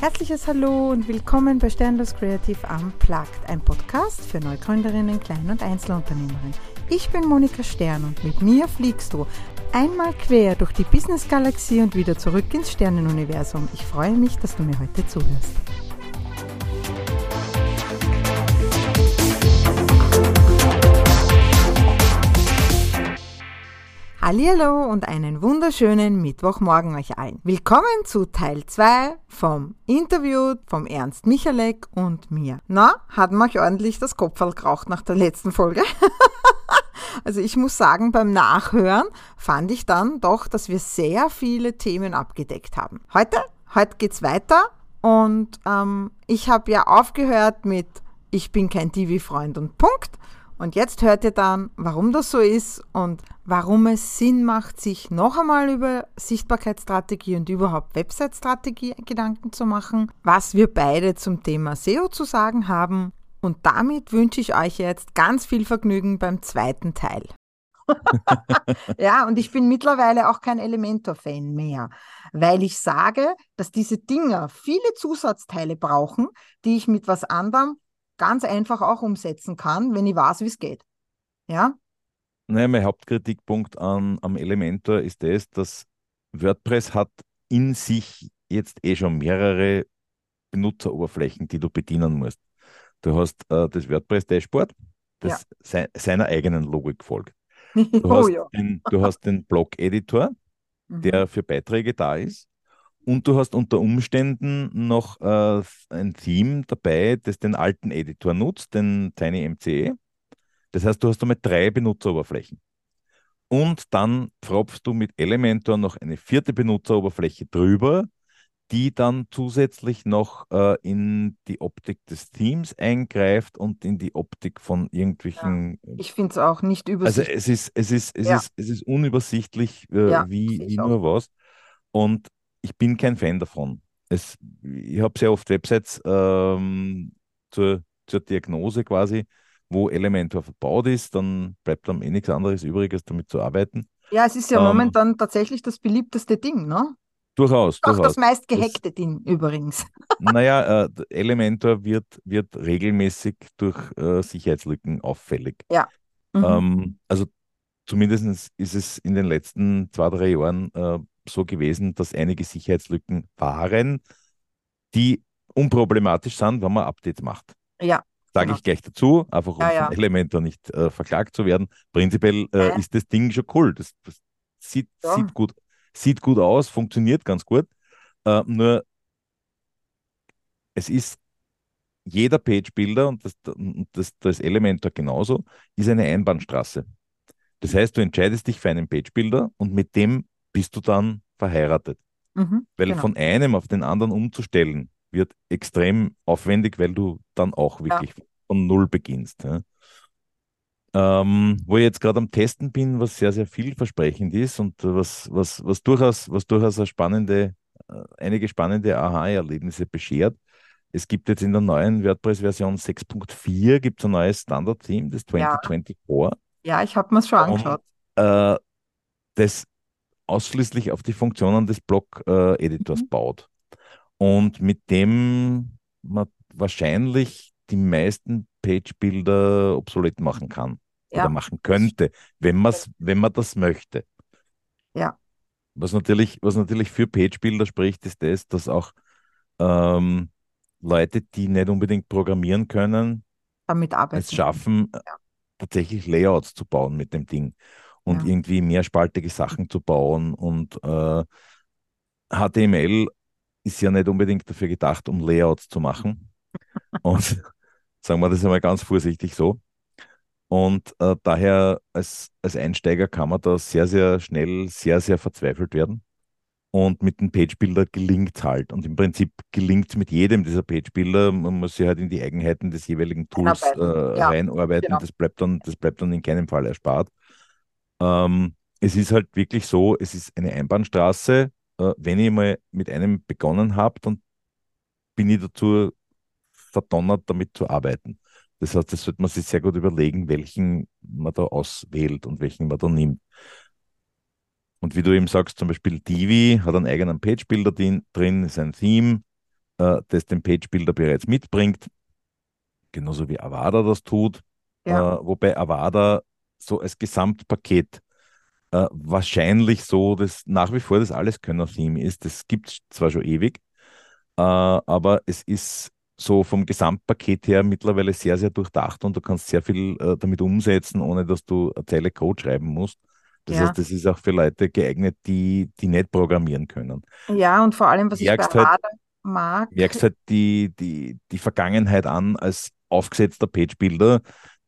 Herzliches Hallo und willkommen bei Sternlos Creative Unplugged, ein Podcast für Neugründerinnen, Klein- und Einzelunternehmerinnen. Ich bin Monika Stern und mit mir fliegst du einmal quer durch die Business-Galaxie und wieder zurück ins Sternenuniversum. Ich freue mich, dass du mir heute zuhörst. Hallihallo und einen wunderschönen Mittwochmorgen euch allen. Willkommen zu Teil 2 vom Interview vom Ernst Michalek und mir. Na, hat man euch ordentlich das Kopfball geraucht nach der letzten Folge? also ich muss sagen, beim Nachhören fand ich dann doch, dass wir sehr viele Themen abgedeckt haben. Heute, heute geht's weiter und ähm, ich habe ja aufgehört mit Ich bin kein TV-Freund und Punkt. Und jetzt hört ihr dann, warum das so ist und warum es Sinn macht, sich noch einmal über Sichtbarkeitsstrategie und überhaupt Website-Strategie Gedanken zu machen, was wir beide zum Thema SEO zu sagen haben. Und damit wünsche ich euch jetzt ganz viel Vergnügen beim zweiten Teil. ja, und ich bin mittlerweile auch kein Elementor-Fan mehr, weil ich sage, dass diese Dinger viele Zusatzteile brauchen, die ich mit was anderem ganz einfach auch umsetzen kann, wenn ich weiß, wie es geht. Ja? Naja, mein Hauptkritikpunkt an, am Elementor ist das, dass WordPress hat in sich jetzt eh schon mehrere Benutzeroberflächen, die du bedienen musst. Du hast äh, das WordPress-Dashboard, das ja. se seiner eigenen Logik folgt. Du, oh, hast, ja. den, du hast den Blog-Editor, mhm. der für Beiträge da ist. Und du hast unter Umständen noch äh, ein Theme dabei, das den alten Editor nutzt, den TinyMCE. Das heißt, du hast damit drei Benutzeroberflächen. Und dann pfropfst du mit Elementor noch eine vierte Benutzeroberfläche drüber, die dann zusätzlich noch äh, in die Optik des Themes eingreift und in die Optik von irgendwelchen. Ja, ich finde es auch nicht übersichtlich. Also es ist, es ist, es ja. ist, es ist unübersichtlich, äh, ja, wie, wie nur was. Und ich bin kein Fan davon. Es, ich habe sehr oft Websites ähm, zur, zur Diagnose quasi, wo Elementor verbaut ist, dann bleibt dann eh nichts anderes übrig, als damit zu arbeiten. Ja, es ist ja ähm, momentan tatsächlich das beliebteste Ding, ne? Durchaus. Auch durchaus. das meist gehackte das, Ding übrigens. Naja, äh, Elementor wird, wird regelmäßig durch äh, Sicherheitslücken auffällig. Ja. Mhm. Ähm, also zumindest ist es in den letzten zwei, drei Jahren äh, so gewesen, dass einige Sicherheitslücken waren, die unproblematisch sind, wenn man Updates macht. Ja. Sage genau. ich gleich dazu, einfach um ja, ja. von Elementor nicht äh, verklagt zu werden. Prinzipiell äh, ist das Ding schon cool. Das, das sieht, ja. sieht, gut, sieht gut aus, funktioniert ganz gut. Äh, nur es ist jeder Page-Builder und das, das, das Elementor genauso, ist eine Einbahnstraße. Das heißt, du entscheidest dich für einen Page-Builder und mit dem bist du dann verheiratet. Mhm, weil genau. von einem auf den anderen umzustellen, wird extrem aufwendig, weil du dann auch wirklich ja. von Null beginnst. Ja. Ähm, wo ich jetzt gerade am Testen bin, was sehr, sehr vielversprechend ist und was, was, was, durchaus, was durchaus eine spannende, äh, einige spannende Aha-Erlebnisse beschert. Es gibt jetzt in der neuen WordPress-Version 6.4 gibt ein neues Standard-Theme, das 2024. Ja, ja ich habe mir es schon angeschaut. Und, äh, das ausschließlich auf die Funktionen des Blog-Editors mhm. baut. Und mit dem man wahrscheinlich die meisten Page-Builder obsolet machen kann ja. oder machen könnte, wenn, man's, wenn man das möchte. Ja. Was natürlich, was natürlich für Page-Builder spricht, ist das, dass auch ähm, Leute, die nicht unbedingt programmieren können, damit arbeiten. es schaffen, ja. tatsächlich Layouts zu bauen mit dem Ding und ja. irgendwie mehrspaltige Sachen zu bauen. Und äh, HTML ist ja nicht unbedingt dafür gedacht, um Layouts zu machen. und sagen wir das einmal ganz vorsichtig so. Und äh, daher als, als Einsteiger kann man da sehr, sehr schnell, sehr, sehr verzweifelt werden. Und mit dem Page-Builder gelingt es halt. Und im Prinzip gelingt es mit jedem dieser Page-Builder. Man muss sich halt in die Eigenheiten des jeweiligen Tools äh, ja, reinarbeiten. Genau. Das, bleibt dann, das bleibt dann in keinem Fall erspart. Ähm, es ist halt wirklich so, es ist eine Einbahnstraße. Äh, wenn ich mal mit einem begonnen habe, dann bin ich dazu verdonnert, damit zu arbeiten. Das heißt, das sollte man sich sehr gut überlegen, welchen man da auswählt und welchen man da nimmt. Und wie du eben sagst, zum Beispiel Divi hat einen eigenen Page-Builder drin, ist ein Theme. äh, das den Page-Builder bereits mitbringt, genauso wie Avada das tut, Ja. äh, wobei Avada so als Gesamtpaket äh, wahrscheinlich so das nach wie vor das Alleskönner-Theme ist. Das gibt es zwar schon ewig, äh, aber es ist so vom Gesamtpaket her mittlerweile sehr, sehr durchdacht und du kannst sehr viel äh, damit umsetzen, ohne dass du eine Zeile Code schreiben musst. Das Ja. heißt, das ist auch für Leute geeignet, die, die nicht programmieren können. Ja, und vor allem, was ich bei Merkst halt- mag, Merkst halt die, die, die Vergangenheit an als aufgesetzter Page-Builder,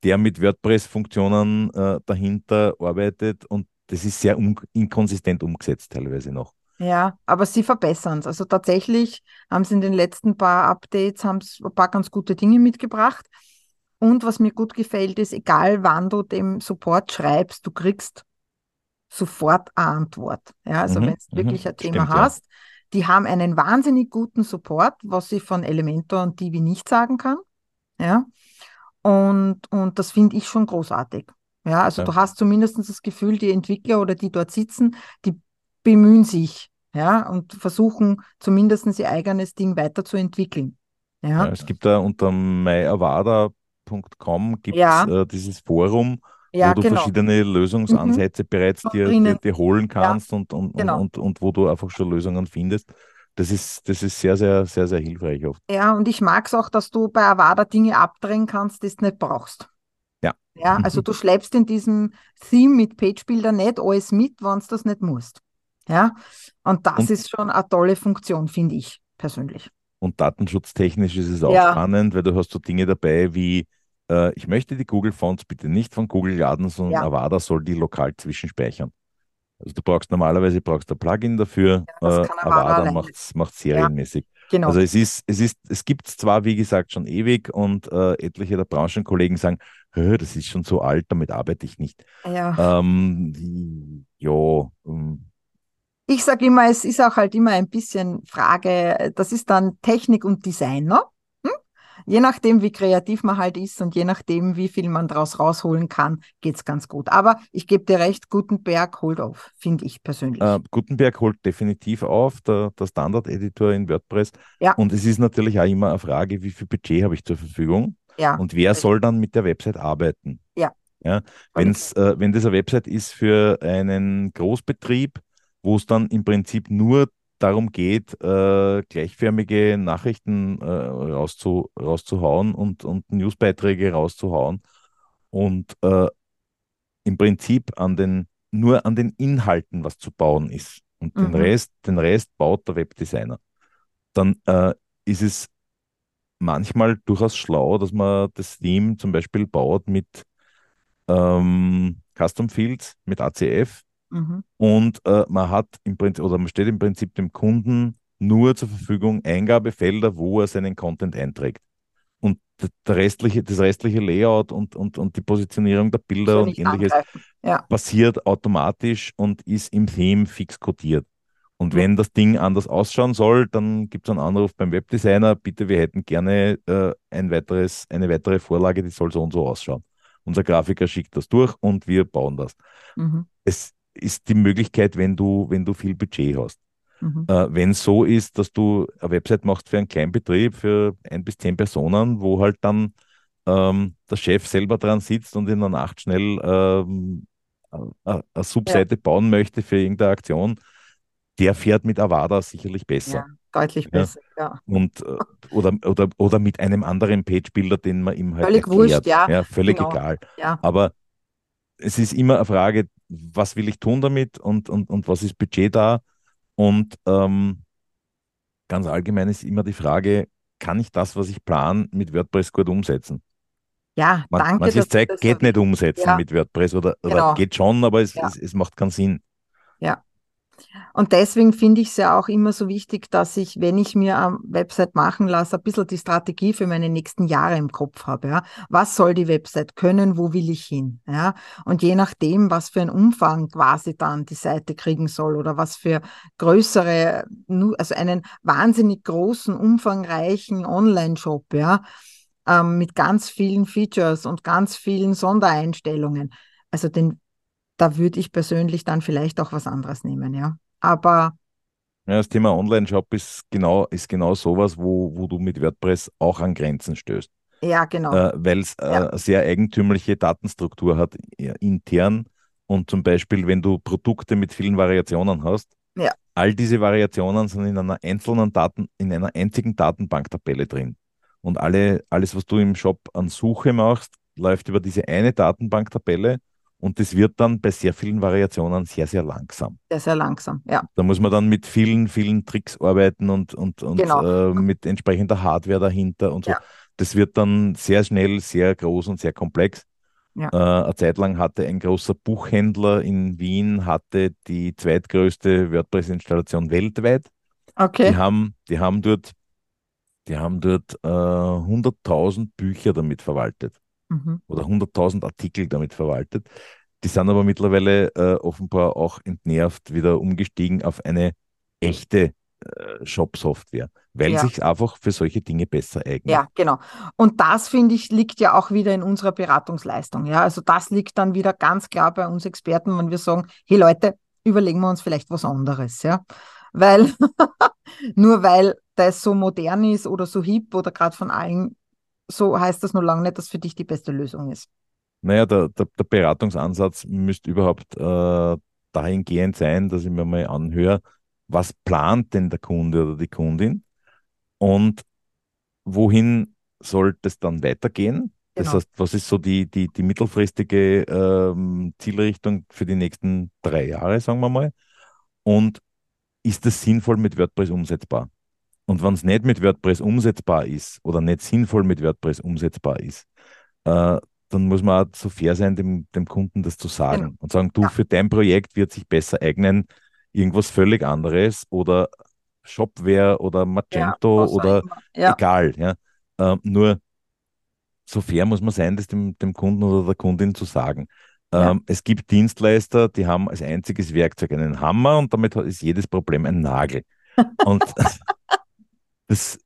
der mit WordPress-Funktionen äh, dahinter arbeitet und das ist sehr un inkonsistent umgesetzt teilweise noch. Ja, aber sie verbessern es. Also tatsächlich haben sie in den letzten paar Updates haben ein paar ganz gute Dinge mitgebracht. Und was mir gut gefällt, ist, egal wann du dem Support schreibst, du kriegst sofort eine Antwort. Ja, also Mhm, wenn du mhm, wirklich ein Thema stimmt, ja. hast, die haben einen wahnsinnig guten Support, was ich von Elementor und Divi nicht sagen kann. Ja, und, und das finde ich schon großartig. Ja, also Ja. du hast zumindest das Gefühl, die Entwickler oder die dort sitzen, die bemühen sich, ja, und versuchen zumindest ihr eigenes Ding weiterzuentwickeln. Ja, Ja, es gibt da unter myavada.com gibt Ja. äh, dieses Forum, ja, wo du genau. verschiedene Lösungsansätze bereits Noch dir, dir, dir holen kannst und, und, genau. und, und, und wo du einfach schon Lösungen findest. Das ist, das ist sehr, sehr, sehr, sehr hilfreich oft. Ja, und ich mag es auch, dass du bei Avada Dinge abdrehen kannst, die du nicht brauchst. Ja. Ja, also du schleppst in diesem Theme mit Page-Builder nicht alles mit, wenn du das nicht musst. Ja, und das Und- ist schon eine tolle Funktion, finde ich persönlich. Und datenschutztechnisch ist es auch Ja. spannend, weil du hast so Dinge dabei wie, äh, ich möchte die Google-Fonts bitte nicht von Google laden, sondern Ja. Avada soll die lokal zwischenspeichern. Also du brauchst normalerweise brauchst du ein Plugin dafür, das äh, Avada alleine. macht es serienmäßig. Genau. Also es ist, es ist, es gibt es zwar, wie gesagt, schon ewig und äh, etliche der Branchenkollegen sagen, "Hö, das ist schon so alt, damit arbeite ich nicht. ja. Ähm, ja, ähm, Ich sage immer, es ist auch halt immer ein bisschen Frage, das ist dann Technik und Design, ne? Je nachdem, wie kreativ man halt ist und je nachdem, wie viel man daraus rausholen kann, geht's ganz gut. Aber ich gebe dir recht, Gutenberg holt auf, finde ich persönlich. äh, Gutenberg holt definitiv auf, der, der Standard-Editor in WordPress. Ja. Und es ist natürlich auch immer eine Frage, wie viel Budget habe ich zur Verfügung ja, und wer richtig. soll dann mit der Website arbeiten. Ja. Ja, wenn's, äh, wenn das eine Website ist für einen Großbetrieb, wo es dann im Prinzip nur darum geht, äh, gleichförmige Nachrichten äh, rauszu, rauszuhauen und, und Newsbeiträge rauszuhauen und äh, im Prinzip an den, nur an den Inhalten was zu bauen ist. Und den Mhm. Rest, den Rest baut der Webdesigner. Dann äh, ist es manchmal durchaus schlau, dass man das Theme zum Beispiel baut mit ähm, Custom Fields, mit ACF Mhm. und äh, man hat im Prinzip, oder man steht im Prinzip dem Kunden nur zur Verfügung Eingabefelder, wo er seinen Content einträgt. Und der restliche, das restliche Layout und, und, und die Positionierung der Bilder und ähnliches. Ja, passiert automatisch und ist im Theme fix codiert. Und Ja. wenn das Ding anders ausschauen soll, dann gibt es einen Anruf beim Webdesigner, bitte, wir hätten gerne äh, ein weiteres, eine weitere Vorlage, die soll so und so ausschauen. Unser Grafiker schickt das durch und wir bauen das. mhm. Es ist die Möglichkeit, wenn du, wenn du viel Budget hast. Mhm. Äh, wenn es so ist, dass du eine Website machst für einen kleinen Betrieb, für ein bis zehn Personen, wo halt dann ähm, der Chef selber dran sitzt und in der Nacht schnell ähm, eine Subseite bauen möchte für irgendeine Aktion, der fährt mit Avada sicherlich besser. ja, deutlich Ja. besser. Ja. Und, äh, oder, oder, oder mit einem anderen Page-Builder, den man ihm halt Völlig erklärt. wurscht, ja, völlig genau. egal. Ja. Aber es ist immer eine Frage, was will ich tun damit und, und, und was ist Budget da? Und ähm, ganz allgemein ist immer die Frage, kann ich das, was ich plan, mit WordPress gut umsetzen? ja, Man, danke. manches Zeug geht nicht umsetzen Ja. mit WordPress oder, oder Genau. geht schon, aber es, Ja. es, es macht keinen Sinn. Und deswegen finde ich es ja auch immer so wichtig, dass ich, wenn ich mir eine Website machen lasse, ein bisschen die Strategie für meine nächsten Jahre im Kopf habe. Ja? Was soll die Website können? Wo will ich hin? Ja? Und je nachdem, was für einen Umfang quasi dann die Seite kriegen soll oder was für größere, also einen wahnsinnig großen, umfangreichen Online-Shop, ja, ähm, mit ganz vielen Features und ganz vielen Sondereinstellungen. Also den da würde ich persönlich dann vielleicht auch was anderes nehmen, ja. Aber Ja, das Thema Online-Shop ist genau, ist genau sowas, wo, wo du mit WordPress auch an Grenzen stößt. Ja, genau. Äh, Weil es äh, Ja. eine sehr eigentümliche Datenstruktur hat, intern. Und zum Beispiel, wenn du Produkte mit vielen Variationen hast, Ja. all diese Variationen sind in einer einzelnen Daten, in einer einzigen Datenbanktabelle drin. Und alle, alles, was du im Shop an Suche machst, läuft über diese eine Datenbanktabelle und das wird dann bei sehr vielen Variationen sehr, sehr langsam. Sehr, sehr langsam. Ja, Da muss man dann mit vielen, vielen Tricks arbeiten und, und, und Genau. äh, mit entsprechender Hardware dahinter und so. Ja. Das wird dann sehr schnell, sehr groß und sehr komplex. Ja. Äh, eine Zeit lang hatte ein großer Buchhändler in Wien hatte die zweitgrößte WordPress-Installation weltweit. Die okay. haben, die haben dort, die haben dort äh, 100.000 Bücher damit verwaltet Mhm. oder 100.000 Artikel damit verwaltet. Die sind aber mittlerweile äh, offenbar auch entnervt wieder umgestiegen auf eine echte äh, Shop-Software, weil Ja. sich einfach für solche Dinge besser eignet. Ja, genau. Und das, finde ich, liegt ja auch wieder in unserer Beratungsleistung. Ja, also das liegt dann wieder ganz klar bei uns Experten, wenn wir sagen, hey Leute, überlegen wir uns vielleicht was anderes, ja. Weil, nur weil das so modern ist oder so hip oder gerade von allen, so heißt das noch lange nicht, dass für dich die beste Lösung ist. Naja, der, der, der Beratungsansatz müsste überhaupt äh, dahingehend sein, dass ich mir mal anhöre, was plant denn der Kunde oder die Kundin und wohin soll das dann weitergehen? Das Genau. heißt, was ist so die, die, die mittelfristige ähm, Zielrichtung für die nächsten drei Jahre, sagen wir mal? Und ist das sinnvoll mit WordPress umsetzbar? Und wenn es nicht mit WordPress umsetzbar ist oder nicht sinnvoll mit WordPress umsetzbar ist, äh, dann muss man auch so fair sein, dem, dem Kunden das zu sagen Genau. und sagen, du, Ja. für dein Projekt wird sich besser eignen, irgendwas völlig anderes oder Shopware oder Ja, Magento auch oder. Ja, egal. Ja. Ähm, nur so fair muss man sein, das dem, dem Kunden oder der Kundin zu sagen. Ja. Ähm, es gibt Dienstleister, die haben als einziges Werkzeug einen Hammer und damit ist jedes Problem ein Nagel. Und das,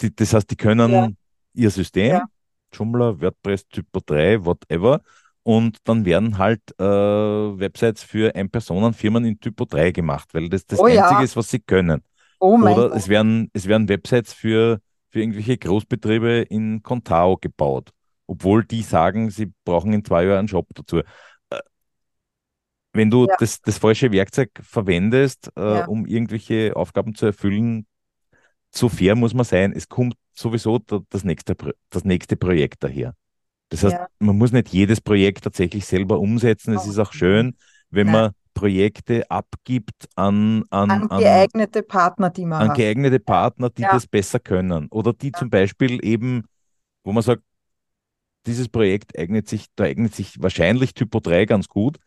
die, das heißt, die können Ja. ihr System, Ja. Joomla, WordPress, Typo 3, whatever, und dann werden halt äh, Websites für Ein-Personen-Firmen in Typo 3 gemacht, weil das das Oh ja. Einzige ist, was sie können. oh mein Oder Gott. es werden, es werden Websites für, für irgendwelche Großbetriebe in Contao gebaut, obwohl die sagen, sie brauchen in zwei Jahren einen Shop dazu. Äh, Wenn du Ja. das, das falsche Werkzeug verwendest, äh, Ja. um irgendwelche Aufgaben zu erfüllen, so fair muss man sein. Es kommt sowieso da- das nächste, das nächste Projekt daher. Das heißt, Ja. man muss nicht jedes Projekt tatsächlich selber umsetzen. Es ist auch schön, wenn Nein. man Projekte abgibt an, an, An an, geeignete Partner, die man an geeignete Partner, die Ja. das besser können. Oder die zum Beispiel eben, wo man sagt, dieses Projekt eignet sich, da eignet sich wahrscheinlich Typo 3 ganz gut.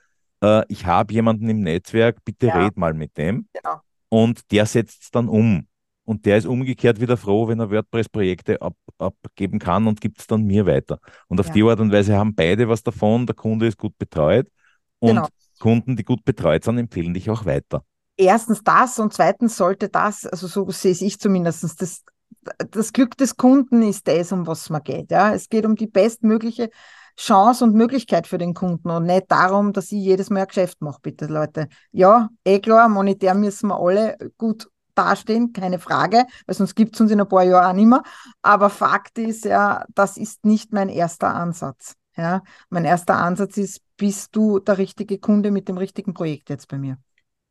Äh, ich habe jemanden im Netzwerk, bitte Ja. red mal mit dem. Genau. Und der setzt es dann um. Und der ist umgekehrt wieder froh, wenn er WordPress-Projekte ab, abgeben kann und gibt es dann mir weiter. Und auf Ja. die Art und Weise haben beide was davon. Der Kunde ist gut betreut. Und Genau. Kunden, die gut betreut sind, empfehlen dich auch weiter. Erstens das und zweitens sollte das, also so sehe ich zumindest, das, das Glück des Kunden ist das, um was man geht. Ja? Es geht um die bestmögliche Chance und Möglichkeit für den Kunden und nicht darum, dass ich jedes Mal ein Geschäft mache, bitte Leute. Ja, eh klar, monetär müssen wir alle gut dastehen, keine Frage, weil sonst gibt es uns in ein paar Jahren auch nicht mehr. Aber Fakt ist ja, das ist nicht mein erster Ansatz. Ja? Mein erster Ansatz ist, bist du der richtige Kunde mit dem richtigen Projekt jetzt bei mir?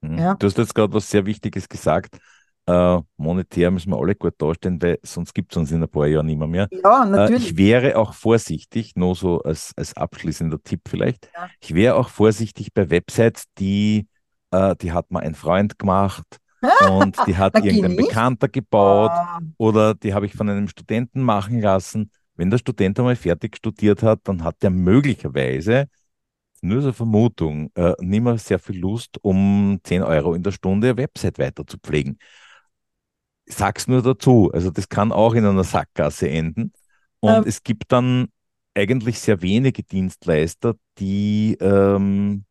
Mhm. Ja. Du hast jetzt gerade was sehr Wichtiges gesagt. Äh, monetär müssen wir alle gut dastehen, weil sonst gibt es uns in ein paar Jahren nicht mehr. mehr. Ja, Äh, natürlich. ich wäre auch vorsichtig, nur so als, als abschließender Tipp vielleicht. Ja. Ich wäre auch vorsichtig bei Websites, die, äh, die hat mal ein Freund gemacht und die hat irgendein. Bekannter gebaut oder die habe ich von einem Studenten machen lassen. Wenn der Student einmal fertig studiert hat, dann hat der möglicherweise, nur so eine Vermutung, äh, nicht mehr sehr viel Lust, um 10 Euro in der Stunde eine Website weiter zu pflegen. Sag's nur dazu. Also das kann auch in einer Sackgasse enden. Und Ähm. es gibt dann eigentlich sehr wenige Dienstleister, die ähm,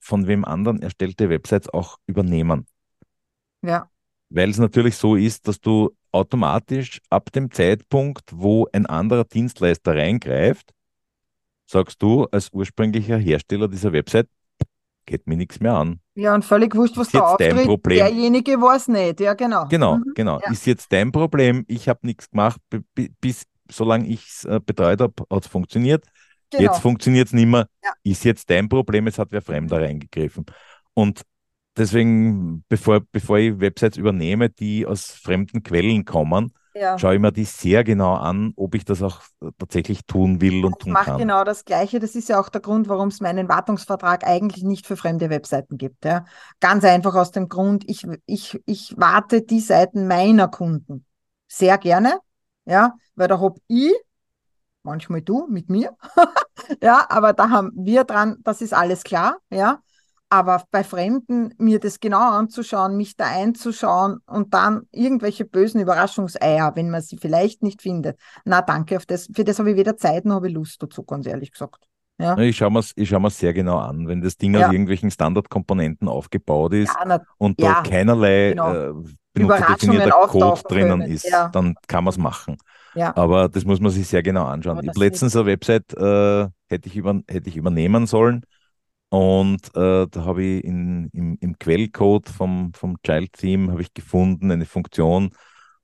von wem anderen erstellte Websites auch übernehmen. Ja, Weil es natürlich so ist, dass du automatisch ab dem Zeitpunkt, wo ein anderer Dienstleister reingreift, sagst du als ursprünglicher Hersteller dieser Website, geht mir nichts mehr an. Ja, und völlig wurscht, was Ist da jetzt dein auftritt. Problem. Derjenige war es nicht, ja, genau. Genau, Mhm. genau. Ja. Ist jetzt dein Problem. Ich habe nichts gemacht, bi- bi- bis solange ich es äh, betreut habe, hat es funktioniert. Genau. Jetzt funktioniert es nicht mehr. Ja. Ist jetzt dein Problem, es hat wer Fremder reingegriffen. Und deswegen, bevor, bevor ich Websites übernehme, die aus fremden Quellen kommen, ja. schaue ich mir die sehr genau an, ob ich das auch tatsächlich tun will und Ich tun mache kann. genau das Gleiche. Das ist ja auch der Grund, warum es meinen Wartungsvertrag eigentlich nicht für fremde Webseiten gibt. Ja. Ganz einfach aus dem Grund, ich, ich, ich warte die Seiten meiner Kunden sehr gerne, ja, weil da habe ich, manchmal du mit mir, ja, aber da haben wir dran, das ist alles klar, ja. Aber bei Fremden mir das genau anzuschauen, mich da einzuschauen und dann irgendwelche bösen Überraschungseier, wenn man sie vielleicht nicht findet. Na, danke, auf das, für das habe ich weder Zeit noch habe ich Lust dazu, ganz ehrlich gesagt. Ja, Ich schaue mir ich schau sehr genau an. Wenn das Ding Ja. aus irgendwelchen Standardkomponenten aufgebaut ist ja, na, und da keinerlei genau. äh, benutzerdefinierter Code drinnen können. ist, dann kann man es machen. Aber das muss man sich sehr genau anschauen. Ich letztens eine Website, äh, hätte, ich über, hätte ich übernehmen sollen. Und äh, da habe ich in, im, im Quellcode vom, vom Child Theme habe ich gefunden eine Funktion,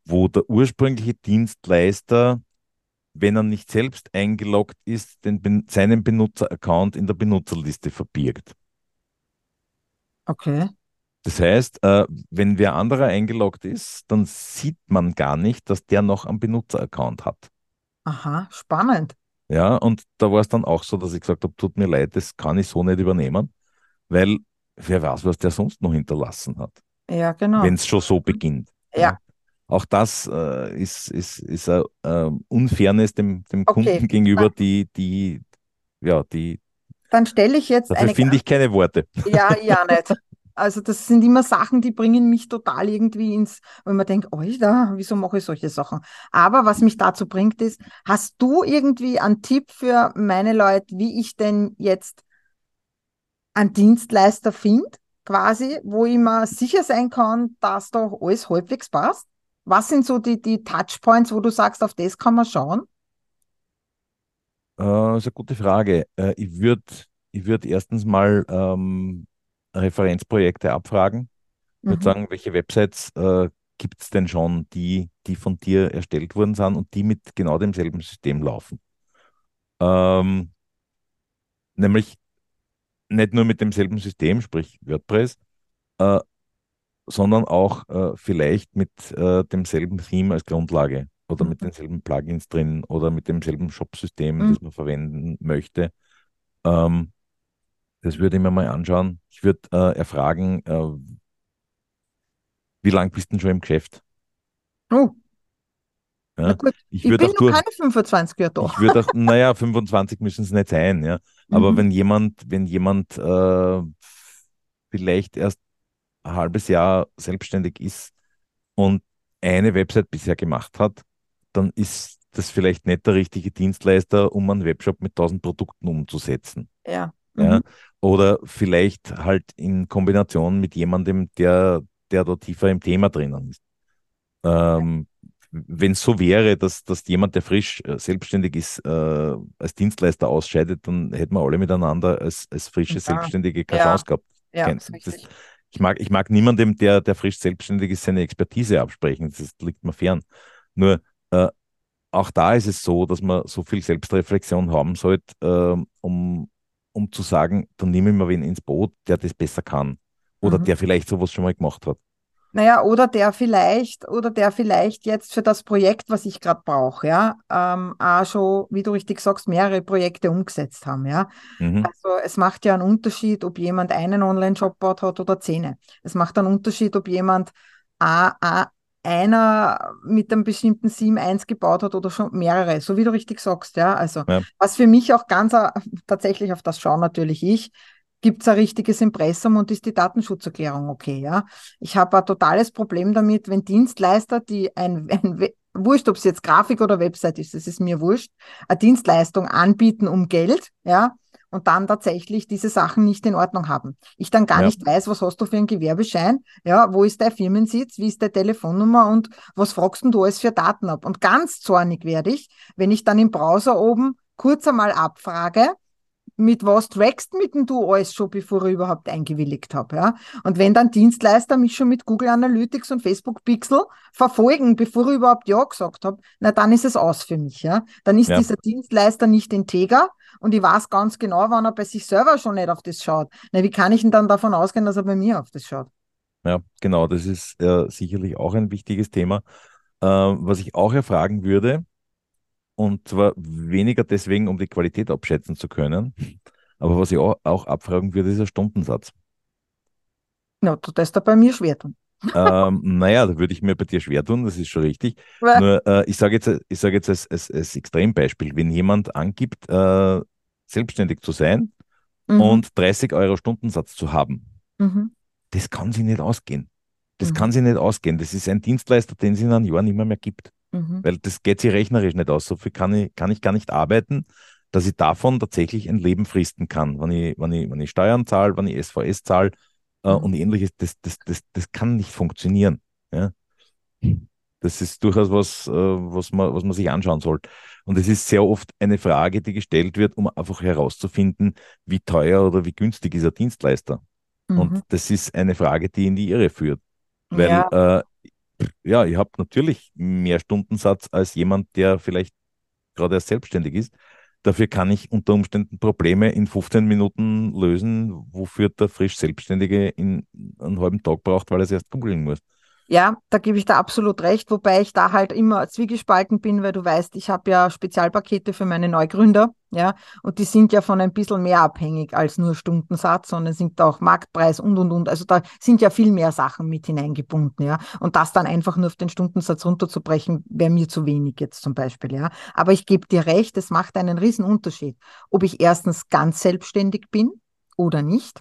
wo der ursprüngliche Dienstleister, wenn er nicht selbst eingeloggt ist, den, seinen Benutzeraccount in der Benutzerliste verbirgt. okay. Das heißt, äh, wenn wer anderer eingeloggt ist, dann sieht man gar nicht, dass der noch einen Benutzeraccount hat. Aha, spannend. Ja, und da war es dann auch so, dass ich gesagt habe, tut mir leid, das kann ich so nicht übernehmen, weil wer weiß, was der sonst noch hinterlassen hat, Ja, genau. wenn es schon so beginnt. Ja. Auch das äh, ist, ist, ist ein äh, Unfairness dem, dem Okay. Kunden gegenüber, die, die, ja, die, Dann stelle ich jetzt dafür eine finde ich keine Worte. Ja, ja, nicht. Also das sind immer Sachen, die bringen mich total irgendwie ins, wenn man denkt, Alter, wieso mache ich solche Sachen? Aber was mich dazu bringt, ist, hast du irgendwie einen Tipp für meine Leute, wie ich denn jetzt einen Dienstleister finde, quasi, wo ich mir sicher sein kann, dass da alles halbwegs passt? Was sind so die, die Touchpoints, wo du sagst, auf das kann man schauen? Äh, das ist eine gute Frage. Äh, ich würde ich würd erstens mal ähm, Referenzprojekte abfragen. Ich würde Mhm. sagen, welche Websites äh, gibt es denn schon, die, die von dir erstellt worden sind und die mit genau demselben System laufen? Ähm, nämlich nicht nur mit demselben System, sprich WordPress, äh, sondern auch äh, vielleicht mit äh, demselben Theme als Grundlage oder mit Mhm. denselben Plugins drin oder mit demselben Shop-System, Mhm. das man verwenden möchte. Ähm, das würde ich mir mal anschauen. Ich würde äh, erfragen, äh, wie lange bist du denn schon im Geschäft? Oh, Ja? Ich Ich würde bin auch keine 25 Jahre da. ich würde auch, naja, 25 müssen es nicht sein, ja. Aber Mhm. wenn jemand, wenn jemand äh, vielleicht erst ein halbes Jahr selbstständig ist und eine Website bisher gemacht hat, dann ist das vielleicht nicht der richtige Dienstleister, um einen Webshop mit 1000 Produkten umzusetzen. Ja. Ja? Mhm. Oder vielleicht halt in Kombination mit jemandem, der, der da tiefer im Thema drinnen ist. Ähm, Wenn es so wäre, dass, dass jemand, der frisch äh, selbstständig ist, äh, als Dienstleister ausscheidet, dann hätten wir alle miteinander als, als frische Ja. Selbstständige keine Ja. Chance gehabt. Ja, das-. Ich mag, ich mag niemandem, der, der frisch selbstständig ist, seine Expertise absprechen. Das liegt mir fern. Nur äh, auch da ist es so, dass man so viel Selbstreflexion haben sollte, ähm, um, um zu sagen, dann nehme ich mal wen ins Boot, der das besser kann. Oder Mhm. der vielleicht sowas schon mal gemacht hat. Naja, oder der vielleicht, oder der vielleicht jetzt für das Projekt, was ich gerade brauche, ja, ähm, auch schon, wie du richtig sagst, mehrere Projekte umgesetzt haben, ja. Mhm. Also es macht ja einen Unterschied, ob jemand einen Online-Shop baut hat oder zehn. Es macht einen Unterschied, ob jemand a, a, einer mit einem bestimmten Sim eins gebaut hat oder schon mehrere, so wie du richtig sagst, ja. Also Ja. was für mich auch ganz a- tatsächlich auf das schaue natürlich ich, gibt es ein richtiges Impressum und ist die Datenschutzerklärung okay, ja. Ich habe ein totales Problem damit, wenn Dienstleister, die ein, ein wurscht, ob es jetzt Grafik oder Website ist, das ist mir wurscht, eine Dienstleistung anbieten um Geld, ja, und dann tatsächlich diese Sachen nicht in Ordnung haben. Ich dann gar Ja. nicht weiß, was hast du für einen Gewerbeschein, ja, wo ist dein Firmensitz, wie ist deine Telefonnummer und was fragst denn du alles für Daten ab? Und ganz zornig werde ich, wenn ich dann im Browser oben kurz einmal abfrage, mit was trackst mit dem du alles schon, bevor ich überhaupt eingewilligt habe. Ja? Und wenn dann Dienstleister mich schon mit Google Analytics und Facebook Pixel verfolgen, bevor ich überhaupt Ja gesagt habe, na dann ist es aus für mich. Ja? Dann ist ja. dieser Dienstleister nicht integer und ich weiß ganz genau, wann er bei sich selber schon nicht auf das schaut. Na, wie kann ich denn dann davon ausgehen, dass er bei mir auf das schaut? Ja, genau, das ist äh, sicherlich auch ein wichtiges Thema. Äh, was ich auch erfragen würde, und zwar weniger deswegen, um die Qualität abschätzen zu können, aber was ich auch, auch abfragen würde, ist der Stundensatz. Ja, du tust da bei mir schwer tun. ähm, naja, da würde ich mir bei dir schwer tun, das ist schon richtig. Nur, äh, ich sage jetzt, ich sag jetzt als, als, als Extrembeispiel, wenn jemand angibt, äh, selbstständig zu sein mhm. und 30 Euro Stundensatz zu haben, mhm. das kann sie nicht ausgehen. Das mhm. kann sie nicht ausgehen. Das ist ein Dienstleister, den es in einem Jahr nicht mehr, mehr gibt. Mhm. Weil das geht sich rechnerisch nicht aus. So viel kann ich, kann ich gar nicht arbeiten, dass ich davon tatsächlich ein Leben fristen kann. Wenn ich, wenn ich, wenn ich Steuern zahle, wenn ich SVS zahle äh, mhm. und ähnliches, das, das, das, das kann nicht funktionieren. Ja? Das ist durchaus was, äh, was, man, was man sich anschauen sollte. Und es ist sehr oft eine Frage, die gestellt wird, um einfach herauszufinden, wie teuer oder wie günstig ist ein Dienstleister. Mhm. Und das ist eine Frage, die in die Irre führt. Weil ja. äh, ja, ich habe natürlich mehr Stundensatz als jemand, der vielleicht gerade erst selbstständig ist. Dafür kann ich unter Umständen Probleme in 15 Minuten lösen, wofür der frisch Selbstständige in einen halben Tag braucht, weil er es erst googeln muss. Ja, da gebe ich da absolut recht, wobei ich da halt immer zwiegespalten bin, weil du weißt, ich habe ja Spezialpakete für meine Neugründer, ja, und die sind ja von ein bisschen mehr abhängig als nur Stundensatz, sondern sind auch Marktpreis und und und. Also da sind ja viel mehr Sachen mit hineingebunden, ja. Und das dann einfach nur auf den Stundensatz runterzubrechen, wäre mir zu wenig jetzt zum Beispiel, ja. Aber ich gebe dir recht, es macht einen riesen Unterschied, ob ich erstens ganz selbstständig bin oder nicht.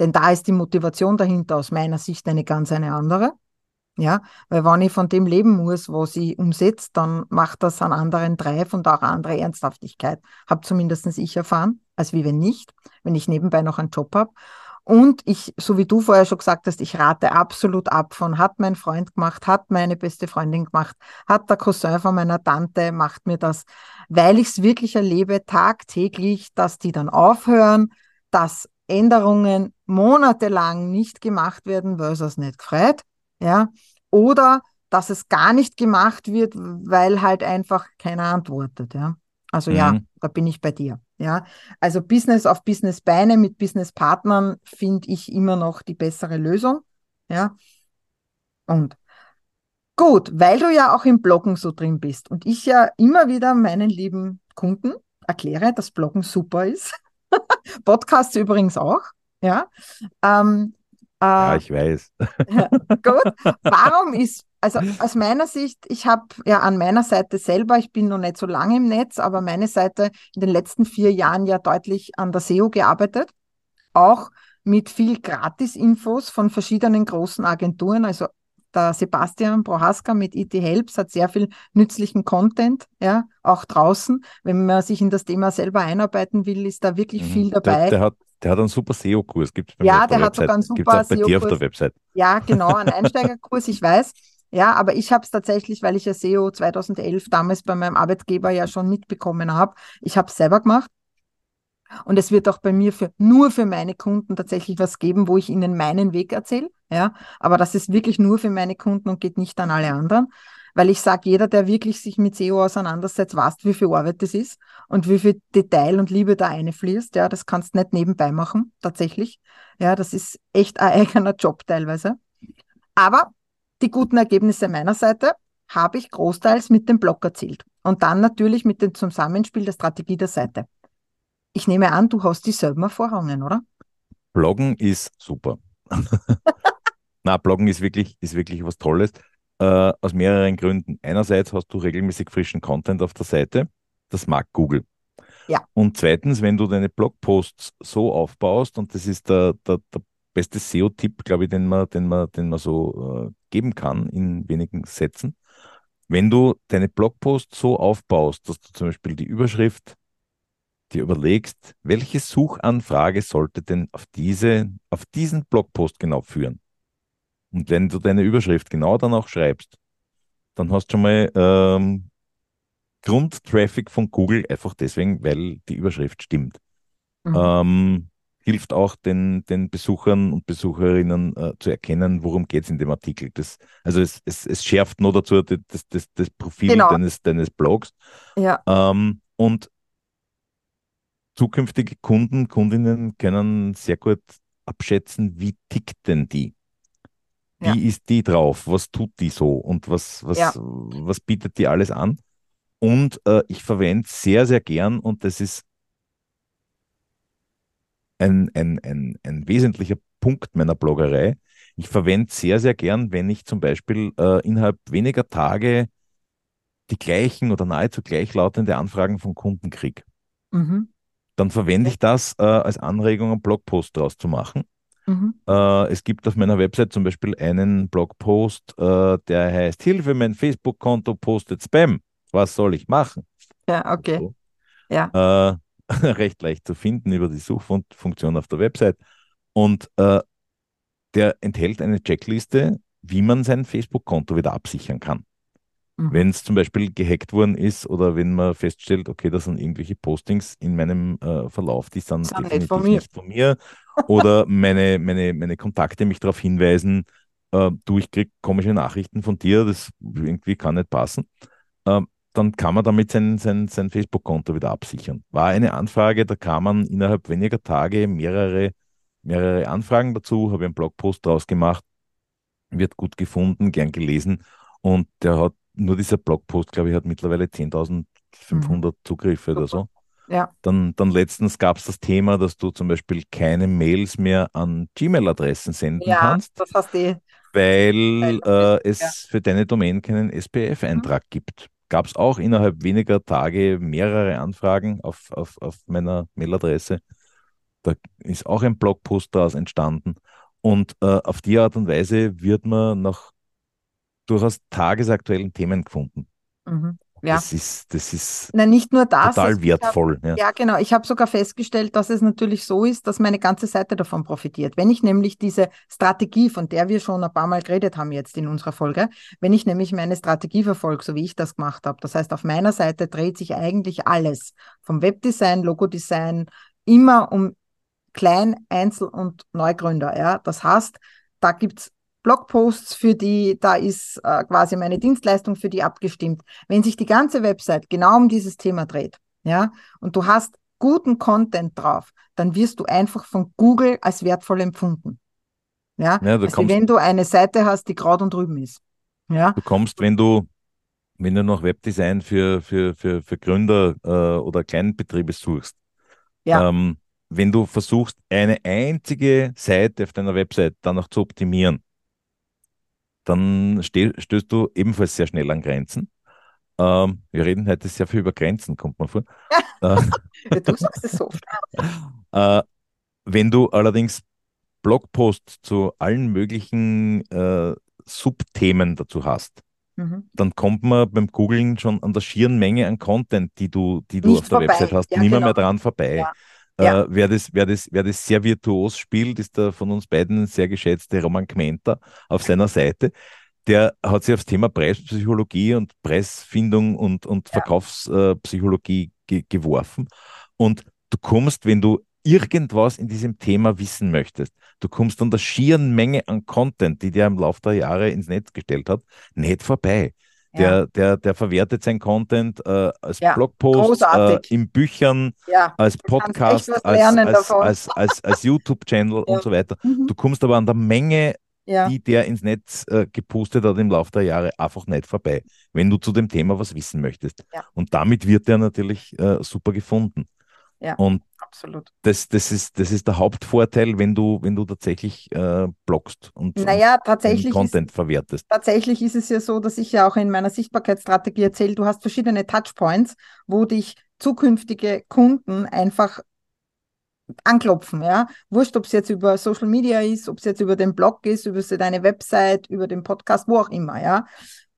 Denn da ist die Motivation dahinter aus meiner Sicht eine ganz eine andere. Ja, weil wenn ich von dem leben muss, was ich umsetze, dann macht das an anderen Dreif und auch andere Ernsthaftigkeit. Habe zumindest ich erfahren, als wie wenn nicht, wenn ich nebenbei noch einen Job habe. Und ich, so wie du vorher schon gesagt hast, ich rate absolut ab von, hat mein Freund gemacht, hat meine beste Freundin gemacht, hat der Cousin von meiner Tante, macht mir das, weil ich es wirklich erlebe tagtäglich, dass die dann aufhören, dass Änderungen monatelang nicht gemacht werden, weil es nicht gefreut ja, oder dass es gar nicht gemacht wird, weil halt einfach keiner antwortet, ja. Also mhm. ja, da bin ich bei dir. Ja, also Business auf Business Beine mit Business Partnern finde ich immer noch die bessere Lösung. Ja. Und gut, weil du ja auch im Bloggen so drin bist und ich ja immer wieder meinen lieben Kunden erkläre, dass Bloggen super ist. Podcasts übrigens auch. Ja. Ähm, ja, äh, ich weiß. gut. Warum ist, also aus meiner Sicht, ich habe ja an meiner Seite selber, ich bin noch nicht so lange im Netz, aber meine Seite in den letzten vier Jahren ja deutlich an der SEO gearbeitet. Auch mit viel Gratis-Infos von verschiedenen großen Agenturen. Also der Sebastian Prohaska mit IT Helps hat sehr viel nützlichen Content, ja, auch draußen. Wenn man sich in das Thema selber einarbeiten will, ist da wirklich mhm. viel dabei. Der, der, hat, der hat einen super SEO-Kurs, Ja, der hat sogar einen super SEO-Kurs. bei dir auf der Website. Ja, genau, einen Einsteigerkurs, ich weiß. Ja, aber ich habe es tatsächlich, weil ich ja SEO 2011 damals bei meinem Arbeitgeber ja schon mitbekommen habe. Ich habe es selber gemacht. Und es wird auch bei mir für, nur für meine Kunden tatsächlich was geben, wo ich ihnen meinen Weg erzähle. Ja, aber das ist wirklich nur für meine Kunden und geht nicht an alle anderen. Weil ich sage, jeder, der wirklich sich mit SEO auseinandersetzt, weiß, wie viel Arbeit das ist und wie viel Detail und Liebe da einfließt. Ja, das kannst du nicht nebenbei machen, tatsächlich. Ja, das ist echt ein eigener Job teilweise. Aber die guten Ergebnisse meiner Seite habe ich großteils mit dem Blog erzielt. Und dann natürlich mit dem Zusammenspiel der Strategie der Seite. Ich nehme an, du hast dieselben Erfahrungen, oder? Bloggen ist super. Na, Bloggen ist wirklich, ist wirklich was Tolles. Äh, aus mehreren Gründen. Einerseits hast du regelmäßig frischen Content auf der Seite. Das mag Google. Ja. Und zweitens, wenn du deine Blogposts so aufbaust, und das ist der, der, der beste SEO-Tipp, glaube ich, den man, den man, den man so äh, geben kann in wenigen Sätzen. Wenn du deine Blogposts so aufbaust, dass du zum Beispiel die Überschrift dir überlegst, welche Suchanfrage sollte denn auf, diese, auf diesen Blogpost genau führen? Und wenn du deine Überschrift genau danach schreibst, dann hast du schon mal ähm, Grundtraffic von Google, einfach deswegen, weil die Überschrift stimmt. Mhm. Ähm, hilft auch den, den Besuchern und Besucherinnen äh, zu erkennen, worum geht es in dem Artikel. Das, also es, es, es schärft nur dazu das, das, das Profil genau. deines, deines Blogs. Ja. Ähm, und zukünftige Kunden, Kundinnen können sehr gut abschätzen, wie tickt denn die? Wie ja. ist die drauf? Was tut die so? Und was, was, ja. was bietet die alles an? Und äh, ich verwende sehr, sehr gern, und das ist ein, ein, ein, ein wesentlicher Punkt meiner Bloggerei. Ich verwende sehr, sehr gern, wenn ich zum Beispiel äh, innerhalb weniger Tage die gleichen oder nahezu gleichlautende Anfragen von Kunden kriege. Mhm. Dann verwende ich das äh, als Anregung, einen Blogpost daraus zu machen. Mhm. Äh, es gibt auf meiner Website zum Beispiel einen Blogpost, äh, der heißt Hilfe, mein Facebook-Konto postet Spam. Was soll ich machen? Ja, okay. So. Ja. Äh, recht leicht zu finden über die Suchfunktion auf der Website. Und äh, der enthält eine Checkliste, wie man sein Facebook-Konto wieder absichern kann. Mhm. Wenn es zum Beispiel gehackt worden ist oder wenn man feststellt, okay, da sind irgendwelche Postings in meinem äh, Verlauf, die sind, definitiv nicht von mir, nicht von mir oder meine, meine, meine Kontakte mich darauf hinweisen, äh, du, ich kriege komische Nachrichten von dir, das irgendwie kann nicht passen. Ähm, dann kann man damit sein, sein, sein Facebook-Konto wieder absichern. War eine Anfrage, da kam man innerhalb weniger Tage mehrere, mehrere Anfragen dazu, habe einen Blogpost draus gemacht, wird gut gefunden, gern gelesen und der hat, nur dieser Blogpost, glaube ich, hat mittlerweile 10.500 mhm. Zugriffe Super. oder so. Ja. Dann, dann letztens gab es das Thema, dass du zum Beispiel keine Mails mehr an Gmail-Adressen senden ja, kannst. Das hast du weil äh, es ja. für deine Domain keinen SPF-Eintrag mhm. gibt gab es auch innerhalb weniger Tage mehrere Anfragen auf, auf, auf meiner Mailadresse. Da ist auch ein Blogpost daraus entstanden. Und äh, auf die Art und Weise wird man nach durchaus tagesaktuellen Themen gefunden. Mhm. Ja. Das ist, das ist Nein, nicht nur das, total wertvoll. Hab, ja. ja. genau. Ich habe sogar festgestellt, dass es natürlich so ist, dass meine ganze Seite davon profitiert. Wenn ich nämlich diese Strategie, von der wir schon ein paar Mal geredet haben jetzt in unserer Folge, wenn ich nämlich meine Strategie verfolge, so wie ich das gemacht habe, das heißt, auf meiner Seite dreht sich eigentlich alles, vom Webdesign, Logodesign, immer um Klein-, Einzel- und Neugründer. Ja? Das heißt, da gibt es Blogposts für die, da ist äh, quasi meine Dienstleistung für die abgestimmt. Wenn sich die ganze Website genau um dieses Thema dreht, ja, und du hast guten Content drauf, dann wirst du einfach von Google als wertvoll empfunden. Ja, ja also wenn du eine Seite hast, die gerade und drüben ist. Ja. Du kommst, wenn du, wenn du noch Webdesign für, für, für, für Gründer äh, oder Kleinbetriebe suchst, ja. ähm, wenn du versuchst, eine einzige Seite auf deiner Website dann noch zu optimieren, dann stößt du ebenfalls sehr schnell an Grenzen. Ähm, wir reden heute sehr viel über Grenzen, kommt man vor. ja, du sagst es so. äh, wenn du allerdings Blogposts zu allen möglichen äh, Subthemen dazu hast, mhm. dann kommt man beim Googlen schon an der schieren Menge an Content, die du, die du auf der vorbei. Website hast, ja, nicht genau. mehr dran vorbei. Ja. Ja. Äh, wer, das, wer, das, wer das sehr virtuos spielt, ist der von uns beiden sehr geschätzte Roman Kmenter auf seiner Seite. Der hat sich aufs Thema Preispsychologie und Preisfindung und, und Verkaufspsychologie ge geworfen. Und du kommst, wenn du irgendwas in diesem Thema wissen möchtest, du kommst an der schieren Menge an Content, die der im Laufe der Jahre ins Netz gestellt hat, nicht vorbei. Der, der, der verwertet sein Content äh, als ja, Blogpost, äh, in Büchern, ja, als Podcast, als, als, als, als, als YouTube-Channel ja. und so weiter. Mhm. Du kommst aber an der Menge, die der ins Netz äh, gepustet hat im Laufe der Jahre, einfach nicht vorbei, wenn du zu dem Thema was wissen möchtest. Und damit wird er natürlich äh, super gefunden. Ja, und absolut. Das, das, ist, das ist der Hauptvorteil, wenn du, wenn du tatsächlich äh, bloggst und, naja, tatsächlich Content ist, verwertest. Tatsächlich ist es ja so, dass ich ja auch in meiner Sichtbarkeitsstrategie erzähle, du hast verschiedene Touchpoints, wo dich zukünftige Kunden einfach anklopfen, ja. Wurscht, ob es jetzt über Social Media ist, ob es jetzt über den Blog ist, über deine Website, über den Podcast, wo auch immer, ja.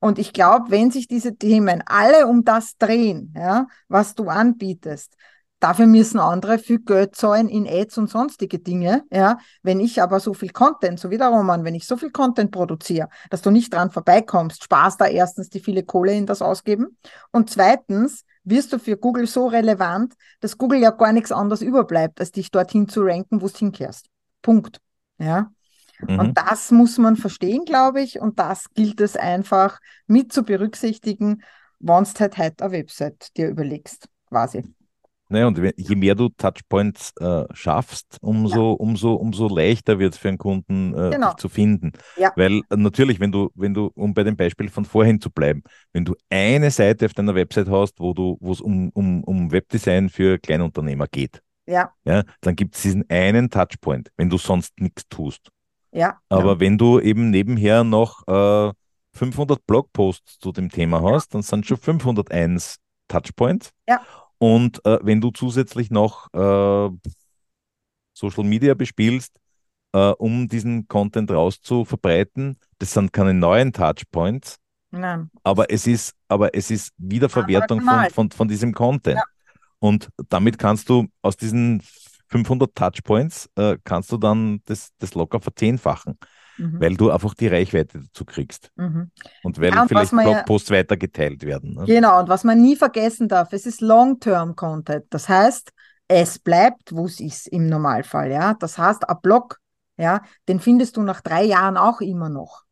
Und ich glaube, wenn sich diese Themen alle um das drehen, ja, was du anbietest, Dafür müssen andere viel Geld zahlen in Ads und sonstige Dinge. Ja, wenn ich aber so viel Content, so wie der Roman, wenn ich so viel Content produziere, dass du nicht dran vorbeikommst, sparst da erstens die viele Kohle in das Ausgeben und zweitens wirst du für Google so relevant, dass Google ja gar nichts anderes überbleibt, als dich dorthin zu ranken, wo du hinkehrst. Punkt. Ja. Mhm. Und das muss man verstehen, glaube ich, und das gilt es einfach mit zu berücksichtigen, wenn du halt heute eine Website dir überlegst, quasi. Naja, und je mehr du Touchpoints äh, schaffst, umso, ja. umso, umso leichter wird es für einen Kunden, äh, genau. dich zu finden. Ja. Weil äh, natürlich, wenn du, wenn du, um bei dem Beispiel von vorhin zu bleiben, wenn du eine Seite auf deiner Website hast, wo du, wo es um, um, um Webdesign für Kleinunternehmer geht, ja. Ja, dann gibt es diesen einen Touchpoint, wenn du sonst nichts tust. Ja. Aber ja. wenn du eben nebenher noch äh, 500 Blogposts zu dem Thema hast, dann sind schon 501 Touchpoints. Ja. Und äh, wenn du zusätzlich noch äh, Social Media bespielst, äh, um diesen Content rauszuverbreiten, das sind keine neuen Touchpoints. Nein. Aber es ist, aber es ist Wiederverwertung von, von, von diesem Content. Ja. Und damit kannst du aus diesen 500 Touchpoints, äh, kannst du dann das, das locker verzehnfachen mhm. weil du einfach die Reichweite dazu kriegst. Mhm. Und weil ja, und vielleicht Blogposts ja, weitergeteilt werden. Ne? Genau, und was man nie vergessen darf, es ist Long-Term-Content. Das heißt, es bleibt, wo es ist im Normalfall. Ja? Das heißt, ein Blog, ja, den findest du nach drei Jahren auch immer noch.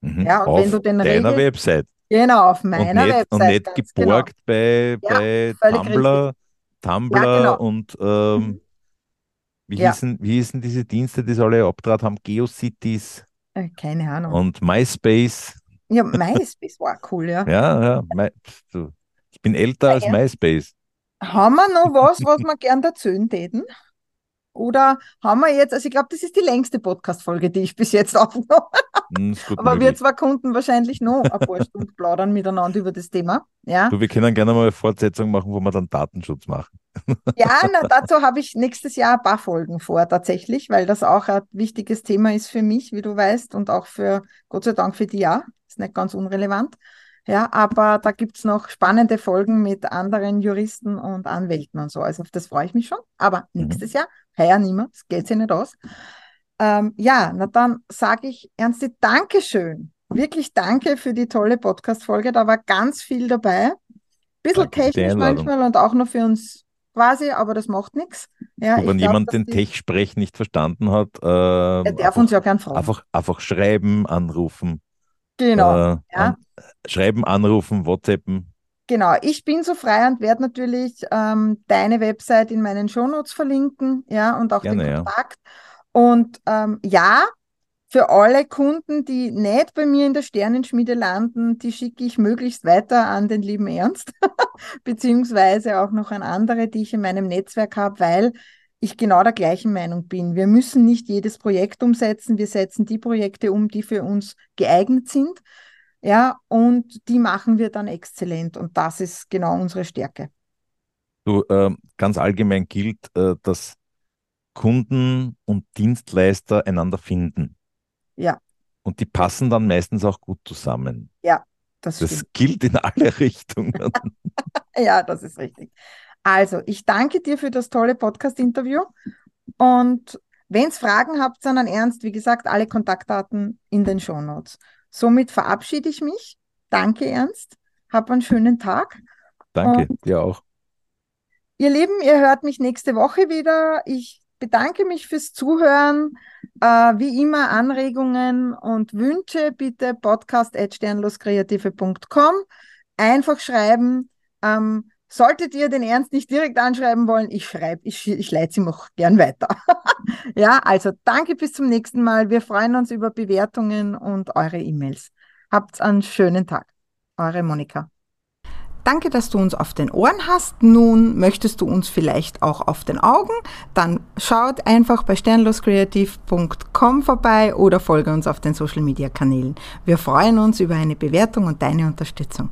Mhm. Ja, und auf wenn du den deiner Regel, Website. Genau, auf meiner und nicht, Website. Und nicht geborgt genau. bei, bei ja, Tumblr, Tumblr ja, genau. und ähm, mhm. Wie, ja. hießen, wie hießen diese Dienste, die sie alle abtrat haben? GeoCities? Äh, keine Ahnung. Und MySpace? Ja, MySpace war cool, ja. ja, ja. My, ich bin älter ja, als MySpace. Haben wir noch was, was wir gern erzählen täten? Oder haben wir jetzt, also ich glaube, das ist die längste Podcast-Folge, die ich bis jetzt aufgenommen habe. Hm, Aber möglich. wir zwei Kunden wahrscheinlich noch ein paar Stunden plaudern miteinander über das Thema. Ja? Du, wir können gerne mal eine Fortsetzung machen, wo wir dann Datenschutz machen. Ja, na, dazu habe ich nächstes Jahr ein paar Folgen vor, tatsächlich, weil das auch ein wichtiges Thema ist für mich, wie du weißt, und auch für, Gott sei Dank für die ja, ist nicht ganz unrelevant. Ja, aber da gibt es noch spannende Folgen mit anderen Juristen und Anwälten und so. Also auf das freue ich mich schon. Aber mhm. nächstes Jahr, heuer niemand, das geht sich nicht aus. Ähm, ja, na dann sage ich Ernsti, Dankeschön. Wirklich danke für die tolle Podcast-Folge. Da war ganz viel dabei. Bisschen danke technisch manchmal und auch noch für uns quasi, aber das macht nichts. Ja, wenn jemand den Tech-Sprech nicht verstanden hat, äh, er darf einfach, uns ja gern fragen. Einfach, einfach schreiben, anrufen. Genau. Äh, ja. schreiben, anrufen, WhatsAppen. Genau, ich bin so frei und werde natürlich ähm, deine Website in meinen Shownotes verlinken, ja, und auch Gerne, den Kontakt. Ja. Und ähm, ja, für alle Kunden, die nicht bei mir in der Sternenschmiede landen, die schicke ich möglichst weiter an den lieben Ernst, beziehungsweise auch noch an andere, die ich in meinem Netzwerk habe, weil ich genau der gleichen Meinung bin. Wir müssen nicht jedes Projekt umsetzen. Wir setzen die Projekte um, die für uns geeignet sind. Ja, und die machen wir dann exzellent. Und das ist genau unsere Stärke. Du, äh, ganz allgemein gilt, äh, dass Kunden und Dienstleister einander finden. Ja. Und die passen dann meistens auch gut zusammen. Ja, das, das gilt in alle Richtungen. ja, das ist richtig. Also, ich danke dir für das tolle Podcast-Interview. Und wenn es Fragen habt, sondern ernst, wie gesagt, alle Kontaktdaten in den Show Notes. Somit verabschiede ich mich. Danke, Ernst. Hab einen schönen Tag. Danke, Und dir auch. Ihr Lieben, ihr hört mich nächste Woche wieder. Ich bedanke mich fürs Zuhören. Äh, wie immer Anregungen und Wünsche bitte podcast.sternloskreative.com. Einfach schreiben. Ähm, solltet ihr den Ernst nicht direkt anschreiben wollen, ich schreibe, ich, ich leite ihm auch gern weiter. ja, also danke bis zum nächsten Mal. Wir freuen uns über Bewertungen und eure E-Mails. Habt einen schönen Tag. Eure Monika. Danke, dass du uns auf den Ohren hast. Nun möchtest du uns vielleicht auch auf den Augen? Dann schaut einfach bei sternloskreativ.com vorbei oder folge uns auf den Social Media Kanälen. Wir freuen uns über eine Bewertung und deine Unterstützung.